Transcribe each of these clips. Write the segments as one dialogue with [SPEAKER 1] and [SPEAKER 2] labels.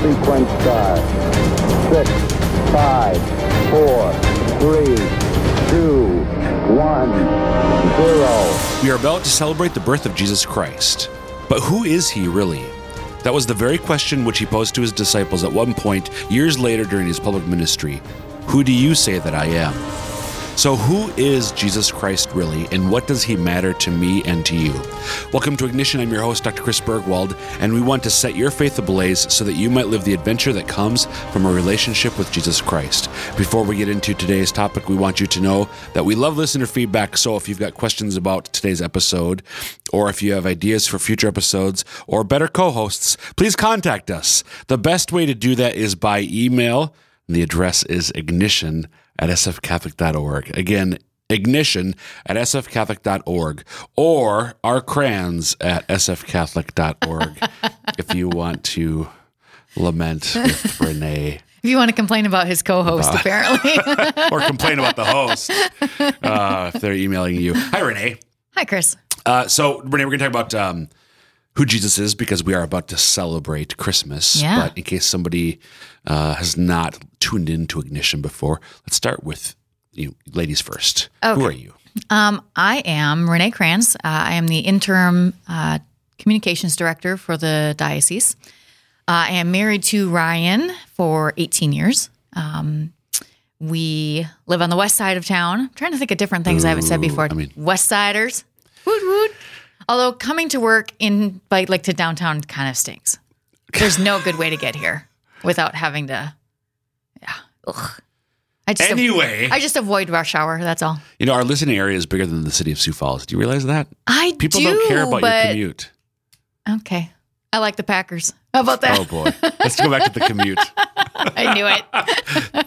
[SPEAKER 1] sequence start. Six, five, four, three, two, one, zero.
[SPEAKER 2] We are about to celebrate the birth of Jesus Christ. But who is he really? That was the very question which he posed to his disciples at one point years later during his public ministry. Who do you say that I am? So, who is Jesus Christ really, and what does he matter to me and to you? Welcome to Ignition. I'm your host, Dr. Chris Burgwald, and we want to set your faith ablaze so that you might live the adventure that comes from a relationship with Jesus Christ. Before we get into today's topic, we want you to know that we love listener feedback. So, if you've got questions about today's episode, or if you have ideas for future episodes, or better co hosts, please contact us. The best way to do that is by email. The address is ignition at sfcatholic.org. Again, ignition at sfcatholic.org or our crayons at sfcatholic.org if you want to lament with Renee
[SPEAKER 3] If you want to complain about his co-host, apparently.
[SPEAKER 2] or complain about the host uh, if they're emailing you. Hi, Renee.
[SPEAKER 3] Hi, Chris.
[SPEAKER 2] Uh, so, Renee, we're going to talk about um, who Jesus is because we are about to celebrate Christmas.
[SPEAKER 3] Yeah.
[SPEAKER 2] But in case somebody uh, has not tuned into Ignition before, let's start with you ladies first. Who are you?
[SPEAKER 3] Um, I am Renee Kranz. Uh, I am the interim uh, communications director for the diocese. Uh, I am married to Ryan for 18 years. Um, we live on the west side of town. I'm trying to think of different things I haven't said before.
[SPEAKER 2] I mean-
[SPEAKER 3] west Siders. Woot woot. Although coming to work in like, like to downtown kind of stinks. There's no good way to get here without having to. Yeah. Ugh. I just
[SPEAKER 2] Anyway,
[SPEAKER 3] I just avoid rush hour. That's all.
[SPEAKER 2] you know, our listening area is bigger than the city of Sioux Falls. Do you realize that?
[SPEAKER 3] I do.
[SPEAKER 2] People
[SPEAKER 3] do,
[SPEAKER 2] not care about
[SPEAKER 3] but,
[SPEAKER 2] your commute.
[SPEAKER 3] Okay, I like the Packers. How about that?
[SPEAKER 2] Oh, boy. Let's go back to the commute.
[SPEAKER 3] I knew it.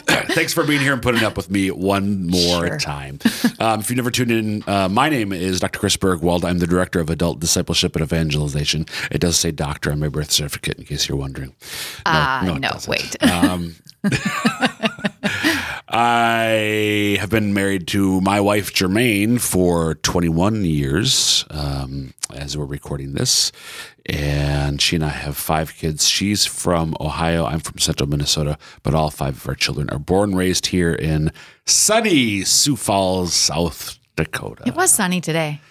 [SPEAKER 2] Thanks for being here and putting up with me one more
[SPEAKER 3] Sure.
[SPEAKER 2] time. Um, if you've never tuned in, uh, my name is Dr. Chris Burgwald. I'm the Director of Adult Discipleship and Evangelization. It does say doctor on my birth certificate, in case you're wondering.
[SPEAKER 3] Ah,
[SPEAKER 2] it
[SPEAKER 3] no,
[SPEAKER 2] doesn't.
[SPEAKER 3] wait.
[SPEAKER 2] Um, I have been married to my wife, Jermaine, for 21 years um, as we're recording this. And she and I have five kids. She's from Ohio. I'm from central Minnesota, but all five of our children are born and raised here in sunny Sioux Falls, South Dakota.
[SPEAKER 3] It was sunny today.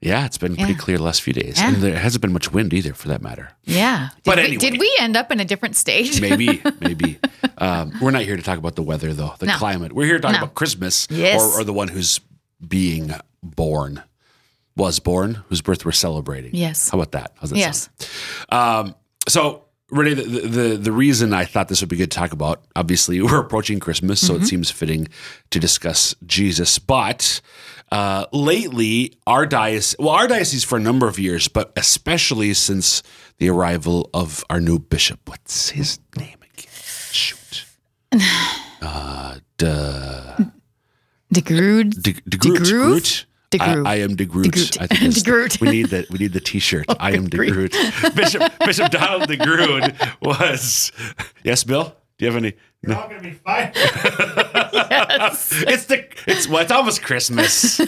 [SPEAKER 2] Yeah, it's been pretty clear the last few days.
[SPEAKER 3] Yeah.
[SPEAKER 2] And there hasn't been much wind either, for that matter.
[SPEAKER 3] Yeah. Did
[SPEAKER 2] But
[SPEAKER 3] we,
[SPEAKER 2] anyway.
[SPEAKER 3] did we end up in a different stage?
[SPEAKER 2] Maybe, maybe. Um, we're not here to talk about the weather, though, the
[SPEAKER 3] No.
[SPEAKER 2] climate. We're here to talk
[SPEAKER 3] No.
[SPEAKER 2] about Christmas
[SPEAKER 3] Yes.
[SPEAKER 2] or, or the one who's being born, was born, whose birth we're celebrating.
[SPEAKER 3] Yes.
[SPEAKER 2] How about that? How's that
[SPEAKER 3] Yes.
[SPEAKER 2] Um, so, Renee, the, the, the reason I thought this would be good to talk about, obviously, we're approaching Christmas, so
[SPEAKER 3] Mm-hmm.
[SPEAKER 2] it seems fitting to discuss Jesus. But uh, lately, our diocese, well, our diocese for a number of years, but especially since the arrival of our new bishop, what's his name again? Shoot. Uh, duh.
[SPEAKER 3] De Grood.
[SPEAKER 2] De, de Groot.
[SPEAKER 3] Groot?
[SPEAKER 2] Groot?
[SPEAKER 3] De Groot.
[SPEAKER 2] I, I am De Groot.
[SPEAKER 3] Groot.
[SPEAKER 2] I think
[SPEAKER 3] De
[SPEAKER 2] that's-
[SPEAKER 3] Groot.
[SPEAKER 2] We need the we need the T-shirt. I am De Groot. Bishop Bishop Donald De Groot was. Yes, Bill. Do you have any?
[SPEAKER 4] You're all gonna be fine.
[SPEAKER 2] It's the it's well, it's almost Christmas.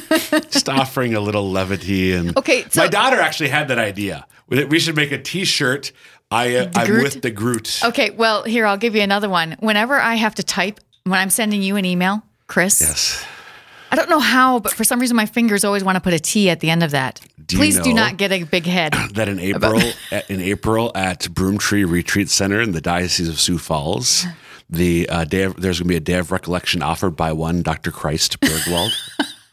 [SPEAKER 2] Just offering a little levity and.
[SPEAKER 3] Okay, so-
[SPEAKER 2] my daughter actually had that idea. We we should make a T-shirt. I uh, I'm with the Groot.
[SPEAKER 3] Okay, well, here, I'll give you another one. Whenever I have to type, when I'm sending you an email, Chris,
[SPEAKER 2] Yes.
[SPEAKER 3] I don't know how, but for some reason my fingers always want to put a T at the end of that.
[SPEAKER 2] Do you
[SPEAKER 3] Please do not get a big head.
[SPEAKER 2] that in April at, in April at Broomtree Retreat Center in the Diocese of Sioux Falls, the uh, day of, there's going to be a day of recollection offered by one Dr. Christ Burgwald.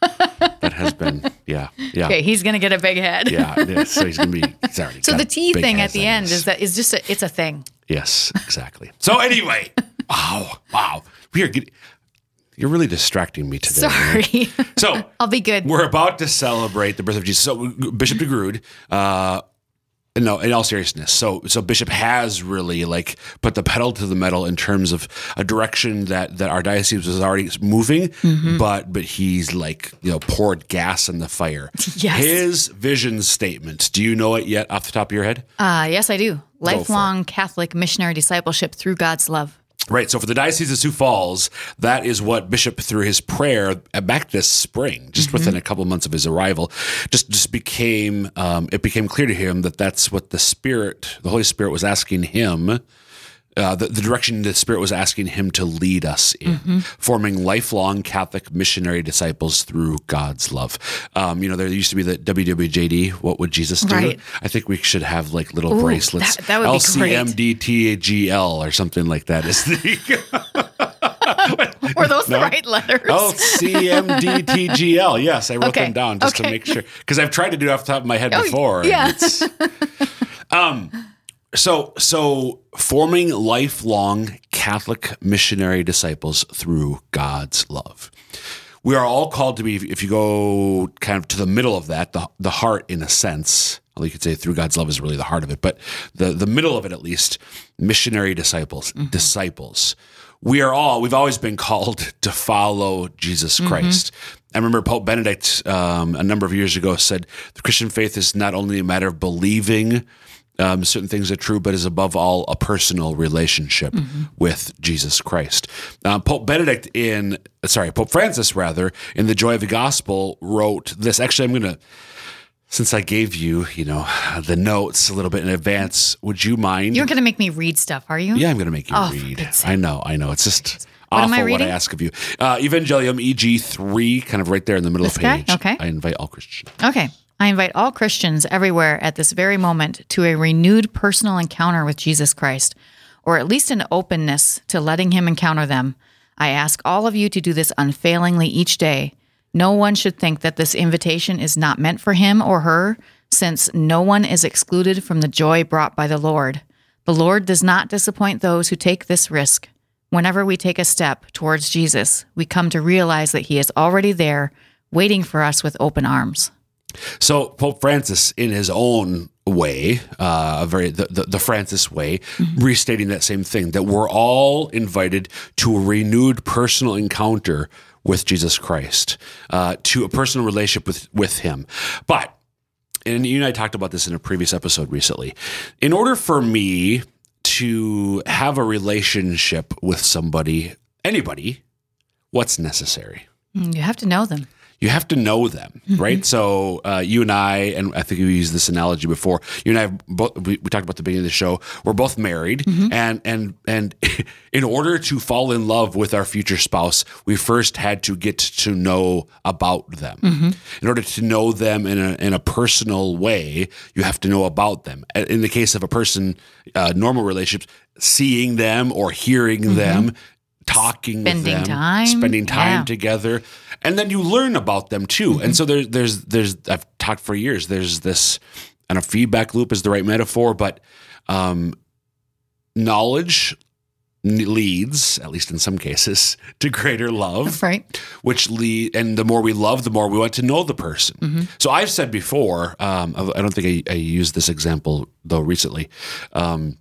[SPEAKER 2] that has been yeah yeah
[SPEAKER 3] Okay, he's going to get a big head.
[SPEAKER 2] yeah. So he's going to be sorry
[SPEAKER 3] So the T thing at the end is that is just a, it's a thing.
[SPEAKER 2] yes exactly. So anyway, wow wow we are getting. You're really distracting me today.
[SPEAKER 3] Sorry.
[SPEAKER 2] So
[SPEAKER 3] I'll be good.
[SPEAKER 2] we're about to celebrate the birth of Jesus. So Bishop de Grood, uh, no, in all seriousness, so so Bishop has really like put the pedal to the metal in terms of a direction that that our diocese was already moving,
[SPEAKER 3] Mm-hmm.
[SPEAKER 2] but but he's like you know poured gas in the fire.
[SPEAKER 3] Yes.
[SPEAKER 2] His vision statement. Do you know it yet off the top of your head?
[SPEAKER 3] Uh, yes, I do. Lifelong Catholic missionary discipleship through God's love.
[SPEAKER 2] Right. So for the Diocese of Sioux Falls, that is what Bishop, through his prayer uh, back this spring, just within a couple months of his arrival, just just became um, it became clear to him that that's what the Spirit, the Holy Spirit, was asking him uh, the, the direction the Spirit was asking him to lead us in, forming lifelong Catholic missionary disciples through God's love. Um, you know, there used to be the WWJD, What Would Jesus Do?
[SPEAKER 3] Right.
[SPEAKER 2] I think we should have like little
[SPEAKER 3] Ooh,
[SPEAKER 2] bracelets.
[SPEAKER 3] that- that would be great.
[SPEAKER 2] LCMDTGL or something like that is the.
[SPEAKER 3] Were those the right letters?
[SPEAKER 2] Oh, CMDTGL. Yes, I wrote
[SPEAKER 3] Okay,
[SPEAKER 2] them down just to make sure because I've tried to do it off the top of my head
[SPEAKER 3] Oh,
[SPEAKER 2] before.
[SPEAKER 3] yeah.
[SPEAKER 2] um. So, so forming lifelong Catholic missionary disciples through God's love. We are all called to be, if you go kind of to the middle of that, the, the heart in a sense, well, you could say through God's love is really the heart of it, but the, the middle of it at least, missionary disciples, disciples. We are all, we've always been called to follow Jesus Christ. I remember Pope Benedict um, a number of years ago said the Christian faith is not only a matter of believing um, certain things are true, but is above all a personal relationship with Jesus Christ. Uh, Pope Benedict in, sorry, Pope Francis rather, in the Joy of the Gospel wrote this. Actually, I'm going to, since I gave you, you know, the notes a little bit in advance, would you mind?
[SPEAKER 3] You're going to make me read stuff, are you?
[SPEAKER 2] yeah, I'm going to make you
[SPEAKER 3] Oh,
[SPEAKER 2] read. I know, I know. It's just
[SPEAKER 3] What
[SPEAKER 2] awful
[SPEAKER 3] I
[SPEAKER 2] what I ask of you. Uh, Evangelium EG3, kind of right there in the middle
[SPEAKER 3] This
[SPEAKER 2] of
[SPEAKER 3] guy?
[SPEAKER 2] page.
[SPEAKER 3] Okay.
[SPEAKER 2] I invite all Christians.
[SPEAKER 3] Okay. I invite all Christians everywhere at this very moment to a renewed personal encounter with Jesus Christ, or at least an openness to letting Him encounter them. I ask all of you to do this unfailingly each day. No one should think that this invitation is not meant for him or her, since no one is excluded from the joy brought by the Lord. The Lord does not disappoint those who take this risk. Whenever we take a step towards Jesus, we come to realize that He is already there, waiting for us with open arms.
[SPEAKER 2] So Pope Francis, in his own way, uh, very the, the, the Francis way, restating that same thing that we're all invited to a renewed personal encounter with Jesus Christ, uh, to a personal relationship with with Him. But and you and I talked about this in a previous episode recently. In order for me to have a relationship with somebody, anybody, what's necessary?
[SPEAKER 3] Mm, You have to know them.
[SPEAKER 2] You have to know them, right? So uh, you and I, and I think we used this analogy before. You and I, have both, we, we talked about the beginning of the show. We're both married, and and and in order to fall in love with our future spouse, we first had to get to know about them. In order to know them in a in a personal way, you have to know about them. In the case of a person, uh, normal relationships, seeing them or hearing them. Talking with
[SPEAKER 3] Spending
[SPEAKER 2] them,
[SPEAKER 3] time.
[SPEAKER 2] spending time
[SPEAKER 3] Yeah.
[SPEAKER 2] together and then you learn about them too and so there's there's there's i've talked for years there's this and a feedback loop is the right metaphor but um knowledge leads at least in some cases to greater love
[SPEAKER 3] Right.
[SPEAKER 2] which lead and the more we love the more we want to know the person
[SPEAKER 3] Mm-hmm.
[SPEAKER 2] so i've said before um, i don't think I, I used this example though recently um,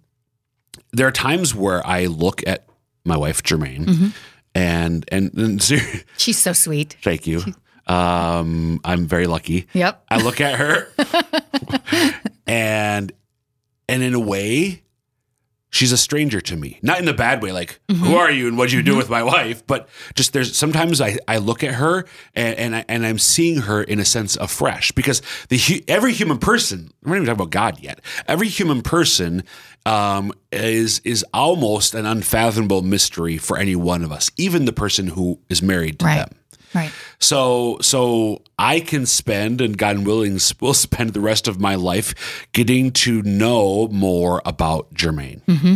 [SPEAKER 2] there are times where i look at my wife jermaine
[SPEAKER 3] Mm-hmm.
[SPEAKER 2] And and, and
[SPEAKER 3] She's so sweet.
[SPEAKER 2] thank you um, i'm very lucky
[SPEAKER 3] Yep.
[SPEAKER 2] I look at her and and in a way she's a stranger to me. Not in the bad way like who are you and what do you do with my wife, but just there's sometimes I, I look at her and and, I, and I'm seeing her in a sense afresh because the every human person, we're not even talking about God yet. Every human person um, is is almost an unfathomable mystery for any one of us, even the person who is married to
[SPEAKER 3] Right.
[SPEAKER 2] them.
[SPEAKER 3] Right.
[SPEAKER 2] So so I can spend and God willing will spend the rest of my life getting to know more about Jermaine. Mm-hmm.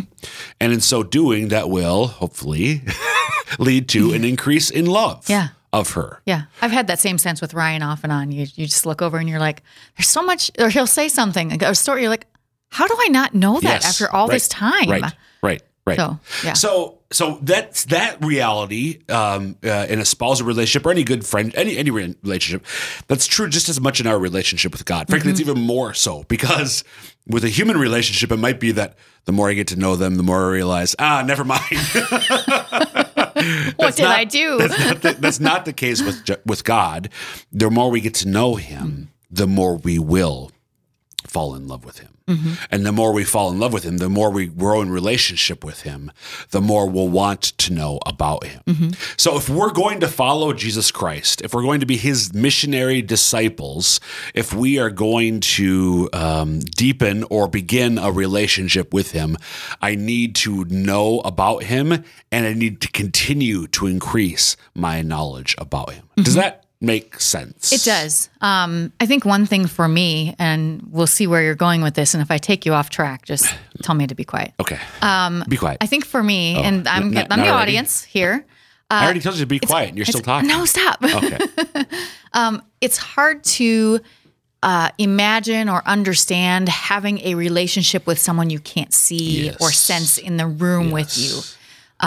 [SPEAKER 2] And in so doing that will hopefully lead to an increase in love
[SPEAKER 3] Yeah.
[SPEAKER 2] of her.
[SPEAKER 3] Yeah. I've had that same sense with Ryan off and on. You, you just look over and you're like, there's so much, or he'll say something, a story. You're like, how do I not know that
[SPEAKER 2] Yes,
[SPEAKER 3] after all
[SPEAKER 2] right,
[SPEAKER 3] this time?
[SPEAKER 2] Right. Right. Right.
[SPEAKER 3] So, yeah.
[SPEAKER 2] So so that's that reality um, uh, in a spousal relationship or any good friend, any any relationship. That's true just as much in our relationship with God. Frankly, it's
[SPEAKER 3] Mm-hmm.
[SPEAKER 2] even more so because with a human relationship, it might be that the more I get to know them, the more I realize, ah, never mind.
[SPEAKER 3] what did
[SPEAKER 2] not-
[SPEAKER 3] I do?
[SPEAKER 2] That's not the, that's not the case with with God. The more we get to know Him, the more we will fall in love with him. Mm-hmm. And the more we fall in love with him, the more we grow in relationship with him, the more we'll want to know about him. Mm-hmm. So if we're going to follow Jesus Christ, if we're going to be his missionary disciples, if we are going to um, deepen or begin a relationship with him, I need to know about him and I need to continue to increase my knowledge about him. Does mm-hmm. that make sense?
[SPEAKER 3] It does. Um, I think one thing for me, and we'll see where you're going with this, and if I take you off track, just tell me to be quiet.
[SPEAKER 2] Okay. Um, be quiet.
[SPEAKER 3] I think for me, and I'm,
[SPEAKER 2] n-
[SPEAKER 3] I'm
[SPEAKER 2] not
[SPEAKER 3] the
[SPEAKER 2] already?
[SPEAKER 3] audience here.
[SPEAKER 2] I already told you to be quiet and you're still talking.
[SPEAKER 3] No, stop.
[SPEAKER 2] Okay.
[SPEAKER 3] it's hard to uh, imagine or understand having a relationship with someone you can't see
[SPEAKER 2] Yes.
[SPEAKER 3] or sense in the room with you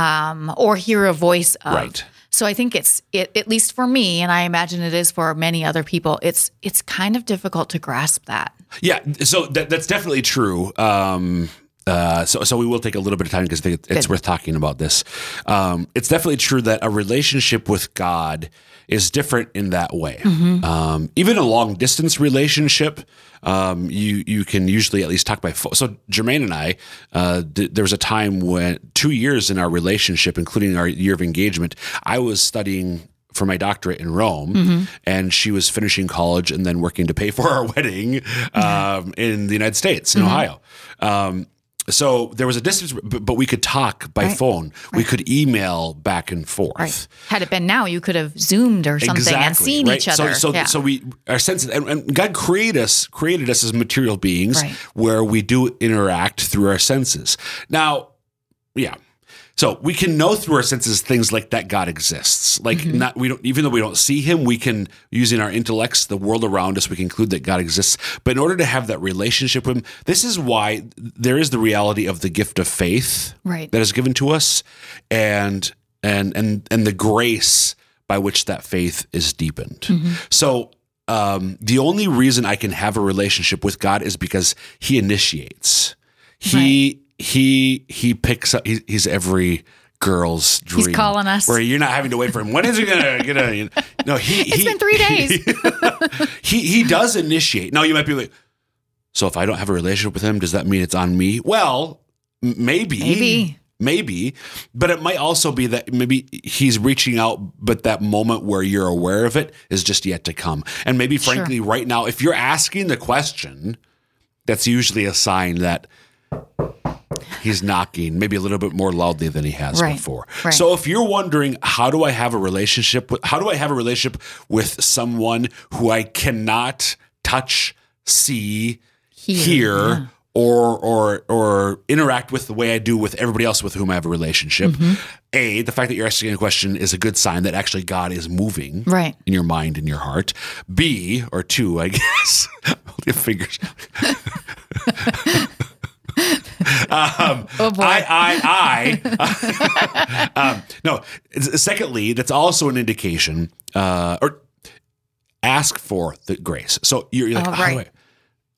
[SPEAKER 3] um, or hear a voice of.
[SPEAKER 2] Right.
[SPEAKER 3] So I think it's it, at least for me, and I imagine it is for many other people. It's it's kind of difficult to grasp that.
[SPEAKER 2] Yeah, so that, that's definitely true. Um, uh, so, so we will take a little bit of time because I think it's
[SPEAKER 3] Good.
[SPEAKER 2] worth talking about this. Um, it's definitely true that a relationship with God is different in that way. Um, even a long distance relationship, um, you you can usually at least talk by phone. So Jermaine and I, uh, th- there was a time when two years in our relationship, including our year of engagement, I was studying for my doctorate in Rome, and she was finishing college and then working to pay for our wedding um, in the United States, in Ohio. So there was a distance, but, we could talk by
[SPEAKER 3] Right.
[SPEAKER 2] phone. We could email back and forth.
[SPEAKER 3] Right. Had it been now, you could have zoomed or something and seen
[SPEAKER 2] right?
[SPEAKER 3] each other.
[SPEAKER 2] So, so,
[SPEAKER 3] yeah.
[SPEAKER 2] so we our senses, and, and God created us, created us as material beings,
[SPEAKER 3] Right.
[SPEAKER 2] where we do interact through our senses. Now, yeah. So we can know through our senses things like that God exists. Like
[SPEAKER 3] Mm-hmm.
[SPEAKER 2] not we don't even though we don't see him, we can using our intellects, the world around us, we can conclude that God exists. But in order to have that relationship with him, this is why there is the reality of the gift of faith
[SPEAKER 3] Right.
[SPEAKER 2] that is given to us and and and and the grace by which that faith is deepened.
[SPEAKER 3] Mm-hmm.
[SPEAKER 2] So um, the only reason I can have a relationship with God is because He initiates. He he he picks up. He, he's every girl's dream.
[SPEAKER 3] He's calling us.
[SPEAKER 2] Where you're not having to wait for him. When is he gonna get a? No, he.
[SPEAKER 3] It's
[SPEAKER 2] he,
[SPEAKER 3] been three days.
[SPEAKER 2] he he does initiate. Now you might be like, so if I don't have a relationship with him, does that mean it's on me? Well, maybe,
[SPEAKER 3] Maybe.
[SPEAKER 2] maybe, but it might also be that maybe he's reaching out, but that moment where you're aware of it is just yet to come. And maybe,
[SPEAKER 3] Sure.
[SPEAKER 2] frankly, right now, if you're asking the question, that's usually a sign that he's knocking maybe a little bit more loudly than he has
[SPEAKER 3] Right,
[SPEAKER 2] before.
[SPEAKER 3] right.
[SPEAKER 2] So if you're wondering how do I have a relationship with how do I have a relationship with someone who I cannot touch, see,
[SPEAKER 3] Hear,
[SPEAKER 2] hear,
[SPEAKER 3] yeah.
[SPEAKER 2] or or or interact with the way I do with everybody else with whom I have a relationship.
[SPEAKER 3] Mm-hmm.
[SPEAKER 2] A, the fact that you're asking a question is a good sign that actually God is moving
[SPEAKER 3] Right.
[SPEAKER 2] in your mind and your heart. B, or two, I guess. Hold your fingers. um,
[SPEAKER 3] Oh, boy.
[SPEAKER 2] I, I, I. um, no. Secondly, that's also an indication, uh, or ask for the grace. So you're, you're like,
[SPEAKER 3] Oh,
[SPEAKER 2] how do
[SPEAKER 3] right.
[SPEAKER 2] I-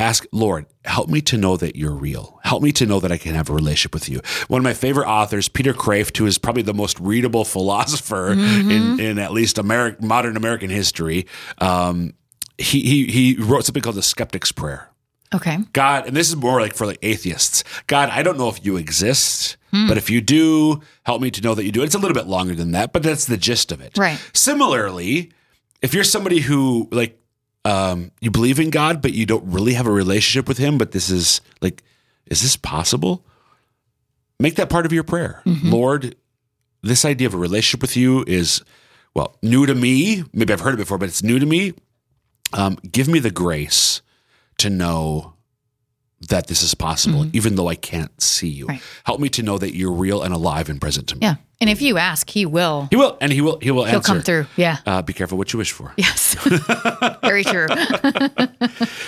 [SPEAKER 2] ask Lord, help me to know that you're real. Help me to know that I can have a relationship with you. One of my favorite authors, Peter Kreeft, who is probably the most readable philosopher
[SPEAKER 3] Mm-hmm.
[SPEAKER 2] in, in at least Ameri- modern American history. Um, he, he he wrote something called the Skeptic's Prayer.
[SPEAKER 3] Okay.
[SPEAKER 2] God, and this is more like for like atheists. God, I don't know if you exist,
[SPEAKER 3] Hmm.
[SPEAKER 2] but if you do, help me to know that you do. It's a little bit longer than that, but that's the gist of it.
[SPEAKER 3] Right.
[SPEAKER 2] Similarly, if you're somebody who like um, you believe in God, but you don't really have a relationship with Him, but this is like, is this possible? Make that part of your prayer,
[SPEAKER 3] Mm-hmm.
[SPEAKER 2] Lord. This idea of a relationship with you is well new to me. Maybe I've heard it before, but it's new to me. Um, give me the grace to know that this is possible, even though I can't see you.
[SPEAKER 3] Mm-hmm. Right.
[SPEAKER 2] Help me to know that you're real and alive and present to me.
[SPEAKER 3] Yeah. And if you ask, he will.
[SPEAKER 2] He will, and he will. He will answer.
[SPEAKER 3] He'll
[SPEAKER 2] answer.
[SPEAKER 3] come through. Yeah.
[SPEAKER 2] Uh, be careful what you wish for.
[SPEAKER 3] Yes. Very true.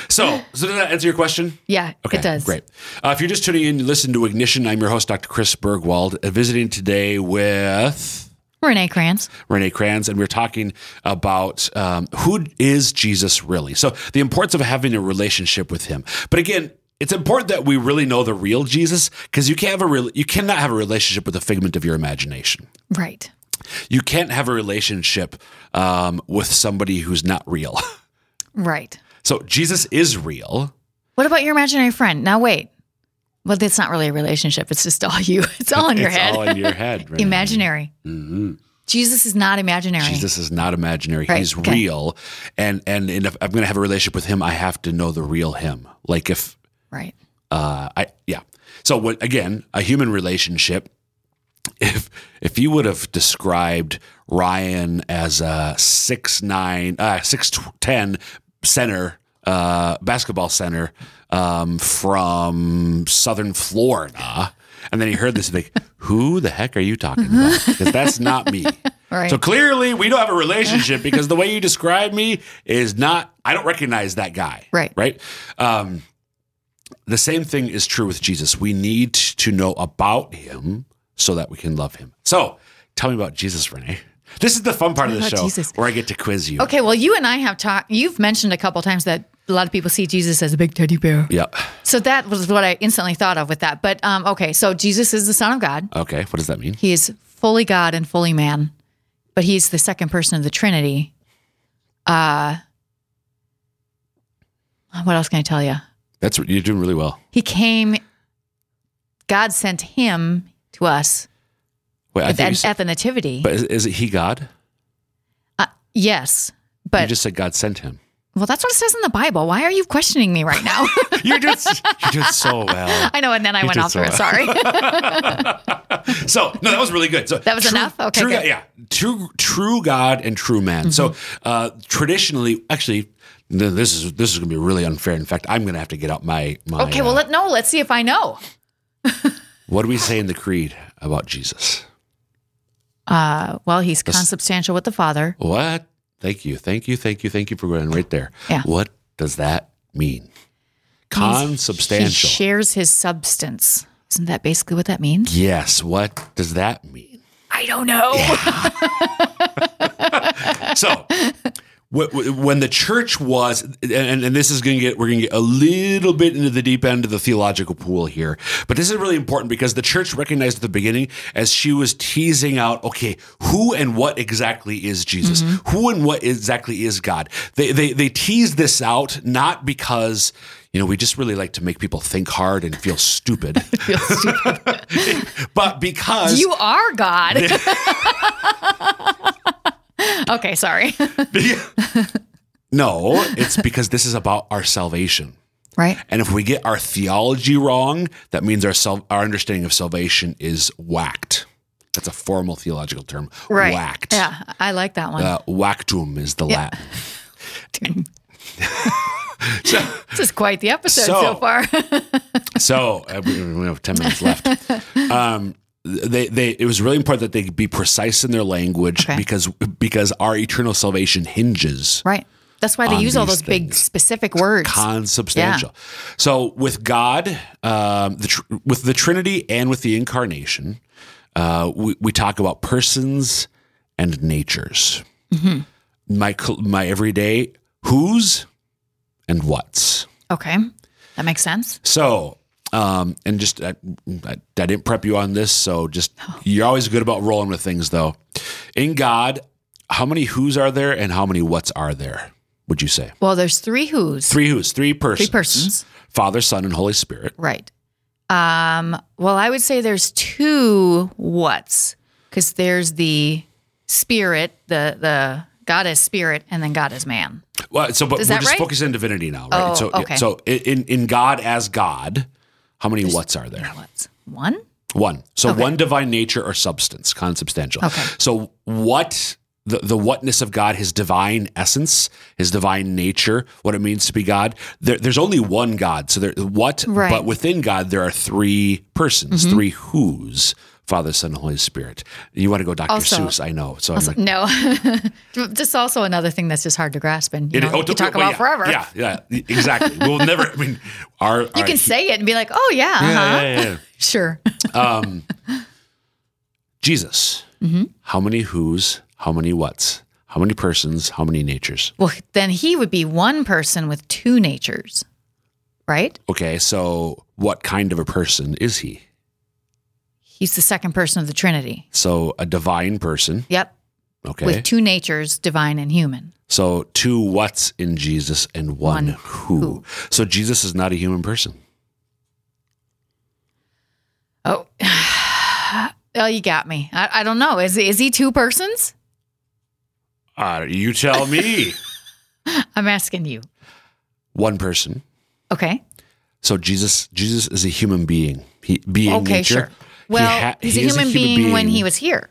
[SPEAKER 2] So, so does that answer your question?
[SPEAKER 3] Yeah, okay, it does.
[SPEAKER 2] Great. Uh, if you're just tuning in, listen to Ignition. I'm your host, Dr. Chris Burgwald, uh, visiting today with
[SPEAKER 3] Renee Kranz.
[SPEAKER 2] Renee Kranz, and we're talking about um, who is Jesus really. So, the importance of having a relationship with Him. But again, it's important that we really know the real Jesus because you can't have a real, you cannot have a relationship with a figment of your imagination.
[SPEAKER 3] Right.
[SPEAKER 2] You can't have a relationship um, with somebody who's not real.
[SPEAKER 3] Right.
[SPEAKER 2] So Jesus is real.
[SPEAKER 3] What about your imaginary friend? Now wait. Well, it's not really a relationship. It's just all you. It's all in your head.
[SPEAKER 2] it's
[SPEAKER 3] head.
[SPEAKER 2] all in your head. Renee.
[SPEAKER 3] imaginary.
[SPEAKER 2] Mhm.
[SPEAKER 3] Jesus is not imaginary.
[SPEAKER 2] Jesus is not imaginary.
[SPEAKER 3] Right,
[SPEAKER 2] He's
[SPEAKER 3] okay.
[SPEAKER 2] real, and and if I'm going to have a relationship with him, I have to know the real him. Like if
[SPEAKER 3] Right.
[SPEAKER 2] uh, I yeah. So what again? A human relationship. If if you would have described Ryan as a six nine, uh, six ten center, uh, basketball center um, from Southern Florida, and then he heard this, he'd like, "Who the heck are you talking about?" Because that's not me.
[SPEAKER 3] Right.
[SPEAKER 2] So clearly, we don't have a relationship because the way you describe me is not. I don't recognize that guy.
[SPEAKER 3] Right.
[SPEAKER 2] Right. Um, the same thing is true with Jesus. We need to know about him so that we can love him. So tell me about Jesus, Renee. This is the fun part of the
[SPEAKER 3] about
[SPEAKER 2] show
[SPEAKER 3] Jesus.
[SPEAKER 2] where I get to quiz you.
[SPEAKER 3] Okay. Well, you and I have talked. You've mentioned a couple times that a lot of people see Jesus as a big teddy bear.
[SPEAKER 2] Yeah.
[SPEAKER 3] So that was what I instantly thought of with that. But um, okay, so Jesus is the Son of God.
[SPEAKER 2] Okay. What does that mean?
[SPEAKER 3] He is fully God and fully man, but he's the second person of the Trinity. Uh, what else can I tell you?
[SPEAKER 2] That's what you're doing really well.
[SPEAKER 3] He came. God sent him to us
[SPEAKER 2] Wait,
[SPEAKER 3] at, at,
[SPEAKER 2] said,
[SPEAKER 3] at the nativity.
[SPEAKER 2] but is, is it he God?
[SPEAKER 3] uh, yes,
[SPEAKER 2] you just said God sent him.
[SPEAKER 3] well, that's what it says in the Bible. Why are you questioning me right now?
[SPEAKER 2] You're doing, you're doing so well.
[SPEAKER 3] I know, and then I
[SPEAKER 2] You
[SPEAKER 3] went off
[SPEAKER 2] so
[SPEAKER 3] it. Sorry.
[SPEAKER 2] So no, that was really good. So
[SPEAKER 3] That was
[SPEAKER 2] true-
[SPEAKER 3] enough? Okay,
[SPEAKER 2] true yeah, true, true God and true man. So
[SPEAKER 3] Mm-hmm.
[SPEAKER 2] uh, traditionally, actually, this is this is going to be really unfair. In fact, I'm going to have to get out my my.
[SPEAKER 3] okay, well,
[SPEAKER 2] uh,
[SPEAKER 3] let no. Let's see if I know.
[SPEAKER 2] what do we say in the creed about Jesus?
[SPEAKER 3] Uh, well, he's consubstantial with the Father.
[SPEAKER 2] What? Thank you, thank you, thank you, thank you for going right there.
[SPEAKER 3] Yeah.
[SPEAKER 2] What does that mean?
[SPEAKER 3] He
[SPEAKER 2] Consubstantial.
[SPEAKER 3] shares his substance. Isn't that basically what that means?
[SPEAKER 2] yes. What does that mean?
[SPEAKER 3] I don't know.
[SPEAKER 2] So, wh- wh- when the church was, and, and this is going to get, we're going to get a little bit into the deep end of the theological pool here, but this is really important because the church recognized at the beginning as she was teasing out, okay, who and what exactly is Jesus? Mm-hmm. Who and what exactly is God? They, they, they teased this out not because, you know, we just really like to make people think hard and feel stupid, but because
[SPEAKER 3] You are God. okay, sorry.
[SPEAKER 2] no, it's because this is about our salvation.
[SPEAKER 3] right?
[SPEAKER 2] And if we get our theology wrong, that means our sal- our understanding of salvation is whacked. That's a formal theological term.
[SPEAKER 3] Right.
[SPEAKER 2] Whacked.
[SPEAKER 3] Yeah, I like that one.
[SPEAKER 2] Uh, wactum is the Latin.
[SPEAKER 3] this is quite the episode so,
[SPEAKER 2] So-
[SPEAKER 3] far.
[SPEAKER 2] So uh, we we have ten minutes left. Um, they, they, it was really important that they be precise in their language
[SPEAKER 3] Okay.
[SPEAKER 2] because because our eternal salvation hinges
[SPEAKER 3] right. That's why they use all those big specific words.
[SPEAKER 2] consubstantial. So with God, um, the tr- with the Trinity and with the Incarnation, uh, we, we talk about persons and natures. My my everyday who's and what's.
[SPEAKER 3] okay. That makes sense.
[SPEAKER 2] So. Um, and just I, I, I didn't prep you on this, so just you're always good about rolling with things, though. In God, how many who's are there, and how many what's are there? Would you say?
[SPEAKER 3] Well, there's three who's.
[SPEAKER 2] Three who's, three persons.
[SPEAKER 3] persons.
[SPEAKER 2] Father, Son, and Holy Spirit.
[SPEAKER 3] Right. Um, well, I would say there's two what's because there's the spirit, the the God is spirit, and then God is man.
[SPEAKER 2] Well, so but
[SPEAKER 3] Is
[SPEAKER 2] we're just
[SPEAKER 3] right?
[SPEAKER 2] focusing on divinity now, right?
[SPEAKER 3] Oh,
[SPEAKER 2] so
[SPEAKER 3] okay.
[SPEAKER 2] so in in God as God, how many what's are there?
[SPEAKER 3] What's one?
[SPEAKER 2] One. So
[SPEAKER 3] Okay.
[SPEAKER 2] one divine nature or substance, consubstantial.
[SPEAKER 3] Okay.
[SPEAKER 2] So what the, the whatness of God, his divine essence, his divine nature, what it means to be God. There, there's only one God. So there what
[SPEAKER 3] Right. Mm-hmm.
[SPEAKER 2] but within God there are three persons, three who's, Father, Son, and Holy Spirit. You want to go Dr.
[SPEAKER 3] Also-
[SPEAKER 2] Seuss, I know. So I'm like
[SPEAKER 3] No, just also another thing that's just hard to grasp and you,
[SPEAKER 2] It-
[SPEAKER 3] know,
[SPEAKER 2] oh,
[SPEAKER 3] you can talk
[SPEAKER 2] well,
[SPEAKER 3] about
[SPEAKER 2] yeah,
[SPEAKER 3] forever.
[SPEAKER 2] Yeah, yeah, exactly. We'll never. I mean, our
[SPEAKER 3] You can say it and be like, "Oh yeah, uh-huh.
[SPEAKER 2] yeah, yeah, yeah.
[SPEAKER 3] sure."
[SPEAKER 2] Um, Jesus.
[SPEAKER 3] Mm-hmm.
[SPEAKER 2] How many who's? How many what's? How many persons? How many natures?
[SPEAKER 3] well, then he would be one person with two natures, right?
[SPEAKER 2] Okay, so what kind of a person is he?
[SPEAKER 3] He's the second person of the Trinity.
[SPEAKER 2] So a divine person,
[SPEAKER 3] Yep.
[SPEAKER 2] Okay.
[SPEAKER 3] with two natures, divine and human.
[SPEAKER 2] so two what's in Jesus and one,
[SPEAKER 3] One
[SPEAKER 2] who. So Jesus is not a human person.
[SPEAKER 3] Oh, oh, you got me. I, I don't know. Is is he two persons?
[SPEAKER 2] Uh, you tell me.
[SPEAKER 3] I'm asking you.
[SPEAKER 2] one person.
[SPEAKER 3] Okay.
[SPEAKER 2] So Jesus Jesus is a human being. He being
[SPEAKER 3] Okay,
[SPEAKER 2] nature.
[SPEAKER 3] sure.
[SPEAKER 2] He
[SPEAKER 3] Well,
[SPEAKER 2] ha-
[SPEAKER 3] he's
[SPEAKER 2] he
[SPEAKER 3] a
[SPEAKER 2] is
[SPEAKER 3] human, being, when he was here.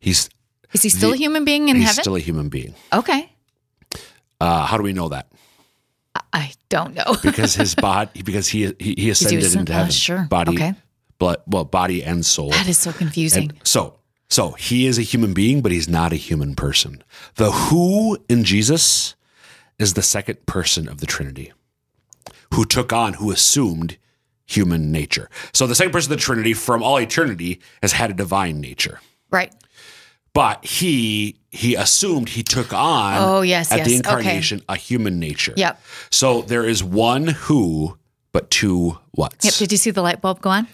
[SPEAKER 2] He's
[SPEAKER 3] Is he still
[SPEAKER 2] The-
[SPEAKER 3] a human being in
[SPEAKER 2] he's
[SPEAKER 3] heaven?
[SPEAKER 2] still a human being.
[SPEAKER 3] okay.
[SPEAKER 2] Uh, how do we know that?
[SPEAKER 3] I don't know.
[SPEAKER 2] Because his body, because he he, he ascended
[SPEAKER 3] ascend-
[SPEAKER 2] into
[SPEAKER 3] uh,
[SPEAKER 2] heaven.
[SPEAKER 3] sure.
[SPEAKER 2] Body,
[SPEAKER 3] Okay.
[SPEAKER 2] blood, well, body and soul.
[SPEAKER 3] that is so confusing.
[SPEAKER 2] And so, so he is a human being, but he's not a human person. The who in Jesus is the second person of the Trinity, who took on, who assumed human nature. So the second person of the Trinity from all eternity has had a divine nature.
[SPEAKER 3] right.
[SPEAKER 2] But he he assumed he took on
[SPEAKER 3] Oh, yes,
[SPEAKER 2] at
[SPEAKER 3] yes.
[SPEAKER 2] the
[SPEAKER 3] Okay.
[SPEAKER 2] incarnation a human nature.
[SPEAKER 3] Yep.
[SPEAKER 2] So there is one who, but two what's.
[SPEAKER 3] Yep. Did you see the light bulb go on?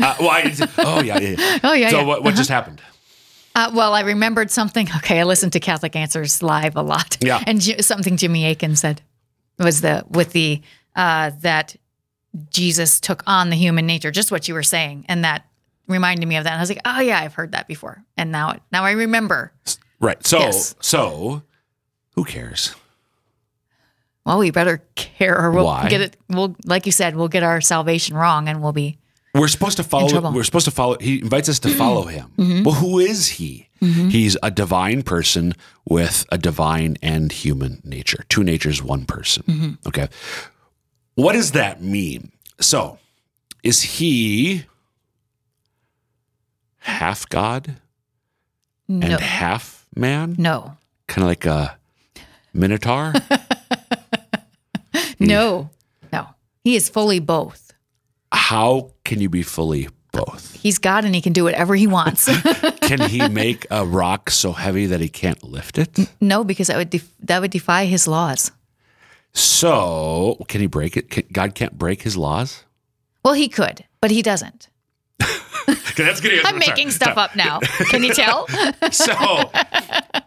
[SPEAKER 2] Uh, well, I, oh yeah, yeah. yeah.
[SPEAKER 3] Oh, yeah.
[SPEAKER 2] So
[SPEAKER 3] yeah.
[SPEAKER 2] what, what just happened?
[SPEAKER 3] Uh, well, I remembered something. Okay, I listened to Catholic Answers live a lot.
[SPEAKER 2] Yeah.
[SPEAKER 3] and something Jimmy Akin said was the with the uh, that Jesus took on the human nature, just what you were saying, and that reminded me of that. And I was like, oh yeah, I've heard that before, and now now I remember.
[SPEAKER 2] Right. So
[SPEAKER 3] Yes.
[SPEAKER 2] so who cares?
[SPEAKER 3] Well, we better care, or we'll
[SPEAKER 2] Why?
[SPEAKER 3] get it. We'll, like you said, we'll get our salvation wrong, and we'll be
[SPEAKER 2] We're supposed to follow. We're supposed to follow. He invites us to follow him. Mm-hmm. Mm-hmm. Well, who is he? Mm-hmm. He's a divine person with a divine and human nature. Two natures, one person. Okay. What does that mean? So, is he half God and half man?
[SPEAKER 3] no,
[SPEAKER 2] Kind of like a minotaur?
[SPEAKER 3] no, no. He is fully both.
[SPEAKER 2] How can you be fully both?
[SPEAKER 3] He's God, and he can do whatever he wants.
[SPEAKER 2] Can he make a rock so heavy that he can't lift it?
[SPEAKER 3] no, because that would def- that would defy his laws.
[SPEAKER 2] So, can he break it? Can, God can't break his laws?
[SPEAKER 3] Well, he could, but he doesn't.
[SPEAKER 2] That's good.
[SPEAKER 3] I'm making stuff up now. Can you tell?
[SPEAKER 2] So,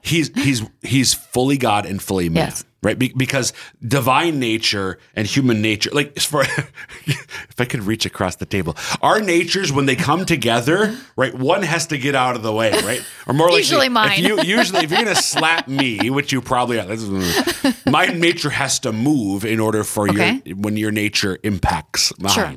[SPEAKER 2] he's he's he's fully God and fully man,
[SPEAKER 3] Yes.
[SPEAKER 2] Right? Be, because divine nature and human nature, like for if I could reach across the table, our natures when they come together, right? One has to get out of the way, right? Or more likely,
[SPEAKER 3] Usually mine.
[SPEAKER 2] If you usually if you're gonna slap me, which you probably are, my nature has to move in order for
[SPEAKER 3] Okay.
[SPEAKER 2] your when your nature impacts mine.
[SPEAKER 3] Sure.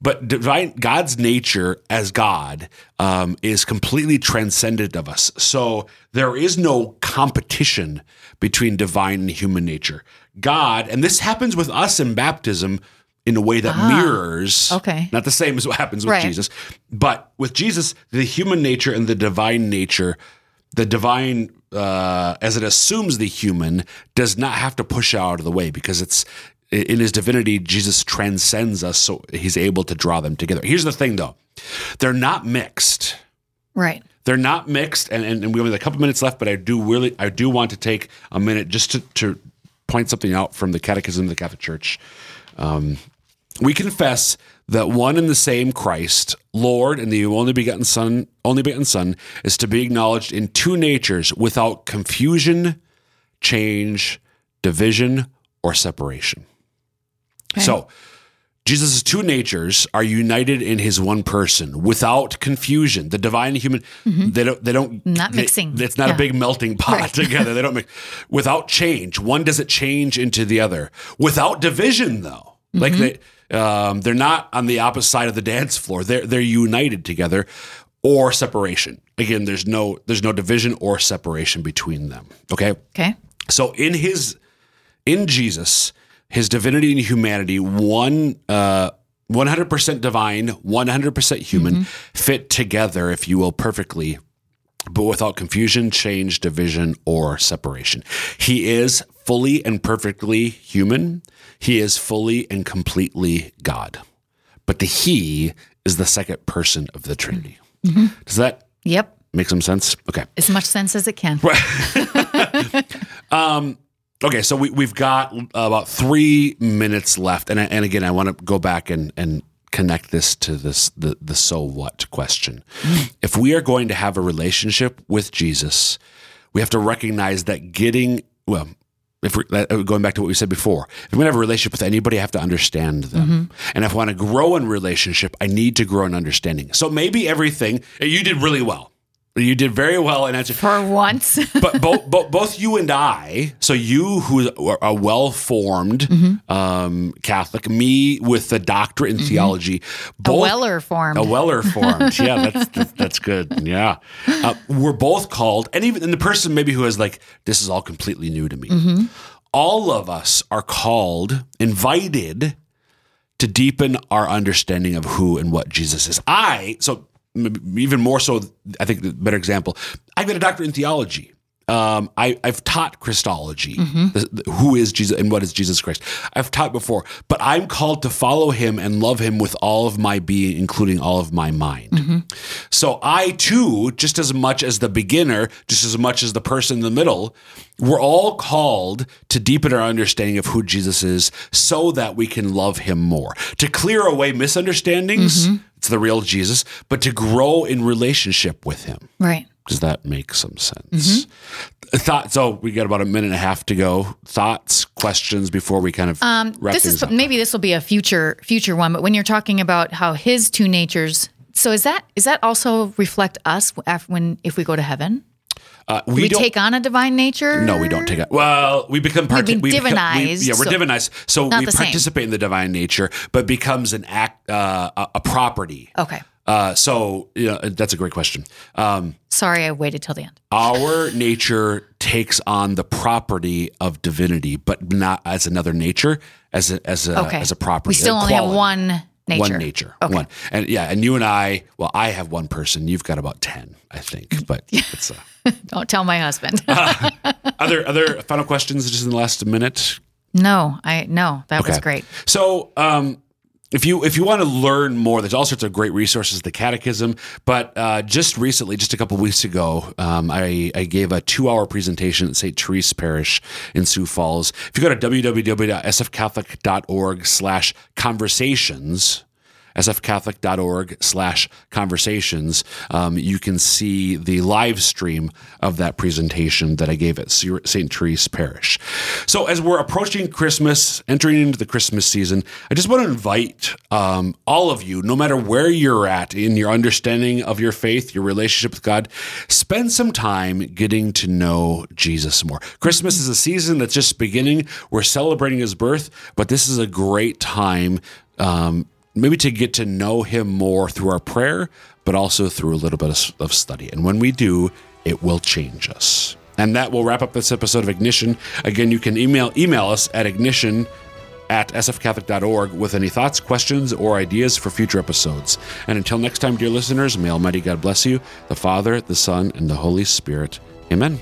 [SPEAKER 2] But divine God's nature as God um, is completely transcendent of us. So there is no competition between divine and human nature. God, and this happens with us in baptism in a way that mirrors.
[SPEAKER 3] Ah, okay.
[SPEAKER 2] Not the same as what happens with
[SPEAKER 3] Right.
[SPEAKER 2] Jesus, but with Jesus, the human nature and the divine nature, the divine uh, as it assumes the human does not have to push out of the way because it's in his divinity jesus transcends us so he's able to draw them together here's the thing though they're not mixed
[SPEAKER 3] Right.
[SPEAKER 2] They're not mixed and, and, and we only have a couple minutes left but i do really i do want to take a minute just to, to point something out from the catechism of the catholic church. Um, we confess that one and the same christ lord and the only begotten son only begotten son is to be acknowledged in two natures without confusion change division or separation. So Jesus' two natures are united in his one person without confusion. The divine and human, they don't, they don't,
[SPEAKER 3] Mm-hmm. Not
[SPEAKER 2] they-
[SPEAKER 3] mixing.
[SPEAKER 2] It's not a big melting pot
[SPEAKER 3] Right.
[SPEAKER 2] together. They don't mix without change. One doesn't change into the other without division, though. Like
[SPEAKER 3] Mm-hmm.
[SPEAKER 2] they, um, they're not on the opposite side of the dance floor. They're they're united together, or separation. Again, there's no there's no division or separation between them. Okay.
[SPEAKER 3] Okay.
[SPEAKER 2] So in his in Jesus, his divinity and humanity, one uh 100% divine, 100% human, mm-hmm. fit together, if you will, perfectly, but without confusion, change, division, or separation. He is fully and perfectly human. He is fully and completely God. But the He is the second person of the Trinity. Mm-hmm. Does that
[SPEAKER 3] Yep.
[SPEAKER 2] make some sense? Okay.
[SPEAKER 3] As much sense as it can.
[SPEAKER 2] Um, Okay, so we, we've got uh, about three minutes left, and I- and again, I want to go back and and connect this to this the the so what question. Mm. If we are going to have a relationship with Jesus, we have to recognize that getting well. If we're uh, going back to what we said before, if to have a relationship with anybody, I have to understand them. Mm-hmm. And if I want to grow in relationship, I need to grow in understanding. So maybe everything you did really well. You did very well in answering
[SPEAKER 3] For once.
[SPEAKER 2] but both, both both you and I, so you who are a well formed
[SPEAKER 3] Mm-hmm.
[SPEAKER 2] um, Catholic, me with a doctorate in theology,
[SPEAKER 3] a Weller form.
[SPEAKER 2] a Weller formed, yeah, that's that's, that's good, yeah. Uh, we're both called, and even and the person maybe who is like, this is all completely new to me.
[SPEAKER 3] Mm-hmm.
[SPEAKER 2] All of us are called, invited to deepen our understanding of who and what Jesus is. I so even more so. I think the better example. I've got a doctorate in theology. Um, I, I've taught Christology, mm-hmm. the- the- who is Jesus and what is Jesus Christ. I've taught before, but I'm called to follow Him and love Him with all of my being, including all of my mind. Mm-hmm. So I too, just as much as the beginner, just as much as the person in the middle, we're all called to deepen our understanding of who Jesus is so that we can love him more. To clear away misunderstandings, mm-hmm. It's the real Jesus, but to grow in relationship with him.
[SPEAKER 3] right.
[SPEAKER 2] Does that make some sense? Thought so we got about a minute and a half to go. Thoughts, questions before we kind of um, wrap
[SPEAKER 3] this is
[SPEAKER 2] up.
[SPEAKER 3] maybe this will be a future future one but when you're talking about how his two natures so is that is that also reflect us when if we go to heaven
[SPEAKER 2] Uh,
[SPEAKER 3] we,
[SPEAKER 2] we
[SPEAKER 3] take on a divine nature
[SPEAKER 2] No, we don't take it. Well, we become part.
[SPEAKER 3] been
[SPEAKER 2] we become- we, yeah, we're
[SPEAKER 3] so-
[SPEAKER 2] divinized. So we
[SPEAKER 3] the same.
[SPEAKER 2] participate in the divine nature, but becomes an act, uh, a, a property.
[SPEAKER 3] okay
[SPEAKER 2] Uh, so yeah, that's a great question. Um,
[SPEAKER 3] sorry i waited till the end
[SPEAKER 2] our nature takes on the property of divinity, but not as another nature, as a as a
[SPEAKER 3] okay
[SPEAKER 2] as a property.
[SPEAKER 3] we still only have one nature
[SPEAKER 2] One nature,
[SPEAKER 3] okay
[SPEAKER 2] one, and yeah, and you and I. Well, I have one person. You've got about ten, I think. But it's uh,
[SPEAKER 3] don't tell my husband
[SPEAKER 2] other other final questions just in the last minute.
[SPEAKER 3] no i no that was great
[SPEAKER 2] So, um, if you if you want to learn more, there's all sorts of great resources. The Catechism, but uh, just recently, just a couple weeks ago, um, I, I gave a two hour presentation at St. Therese Parish in Sioux Falls. If you go to www.sfcatholic.org/slash conversations sfcatholic.org slash conversations. Um, you can see the live stream of that presentation that i gave at st therese parish. So as we're approaching christmas entering into the christmas season i just want to invite um, all of you no matter where you're at in your understanding of your faith your relationship with god spend some time getting to know jesus more. Christmas is a season that's just beginning. We're celebrating his birth but this is a great time um, maybe to get to know him more through our prayer, but also through a little bit of, study. And when we do, it will change us. And that will wrap up this episode of Ignition. Again, you can email email us at ignition at sfcatholic.org with any thoughts, questions, or ideas for future episodes. And until next time, dear listeners, may Almighty God bless you, the Father, the Son, and the Holy Spirit. Amen.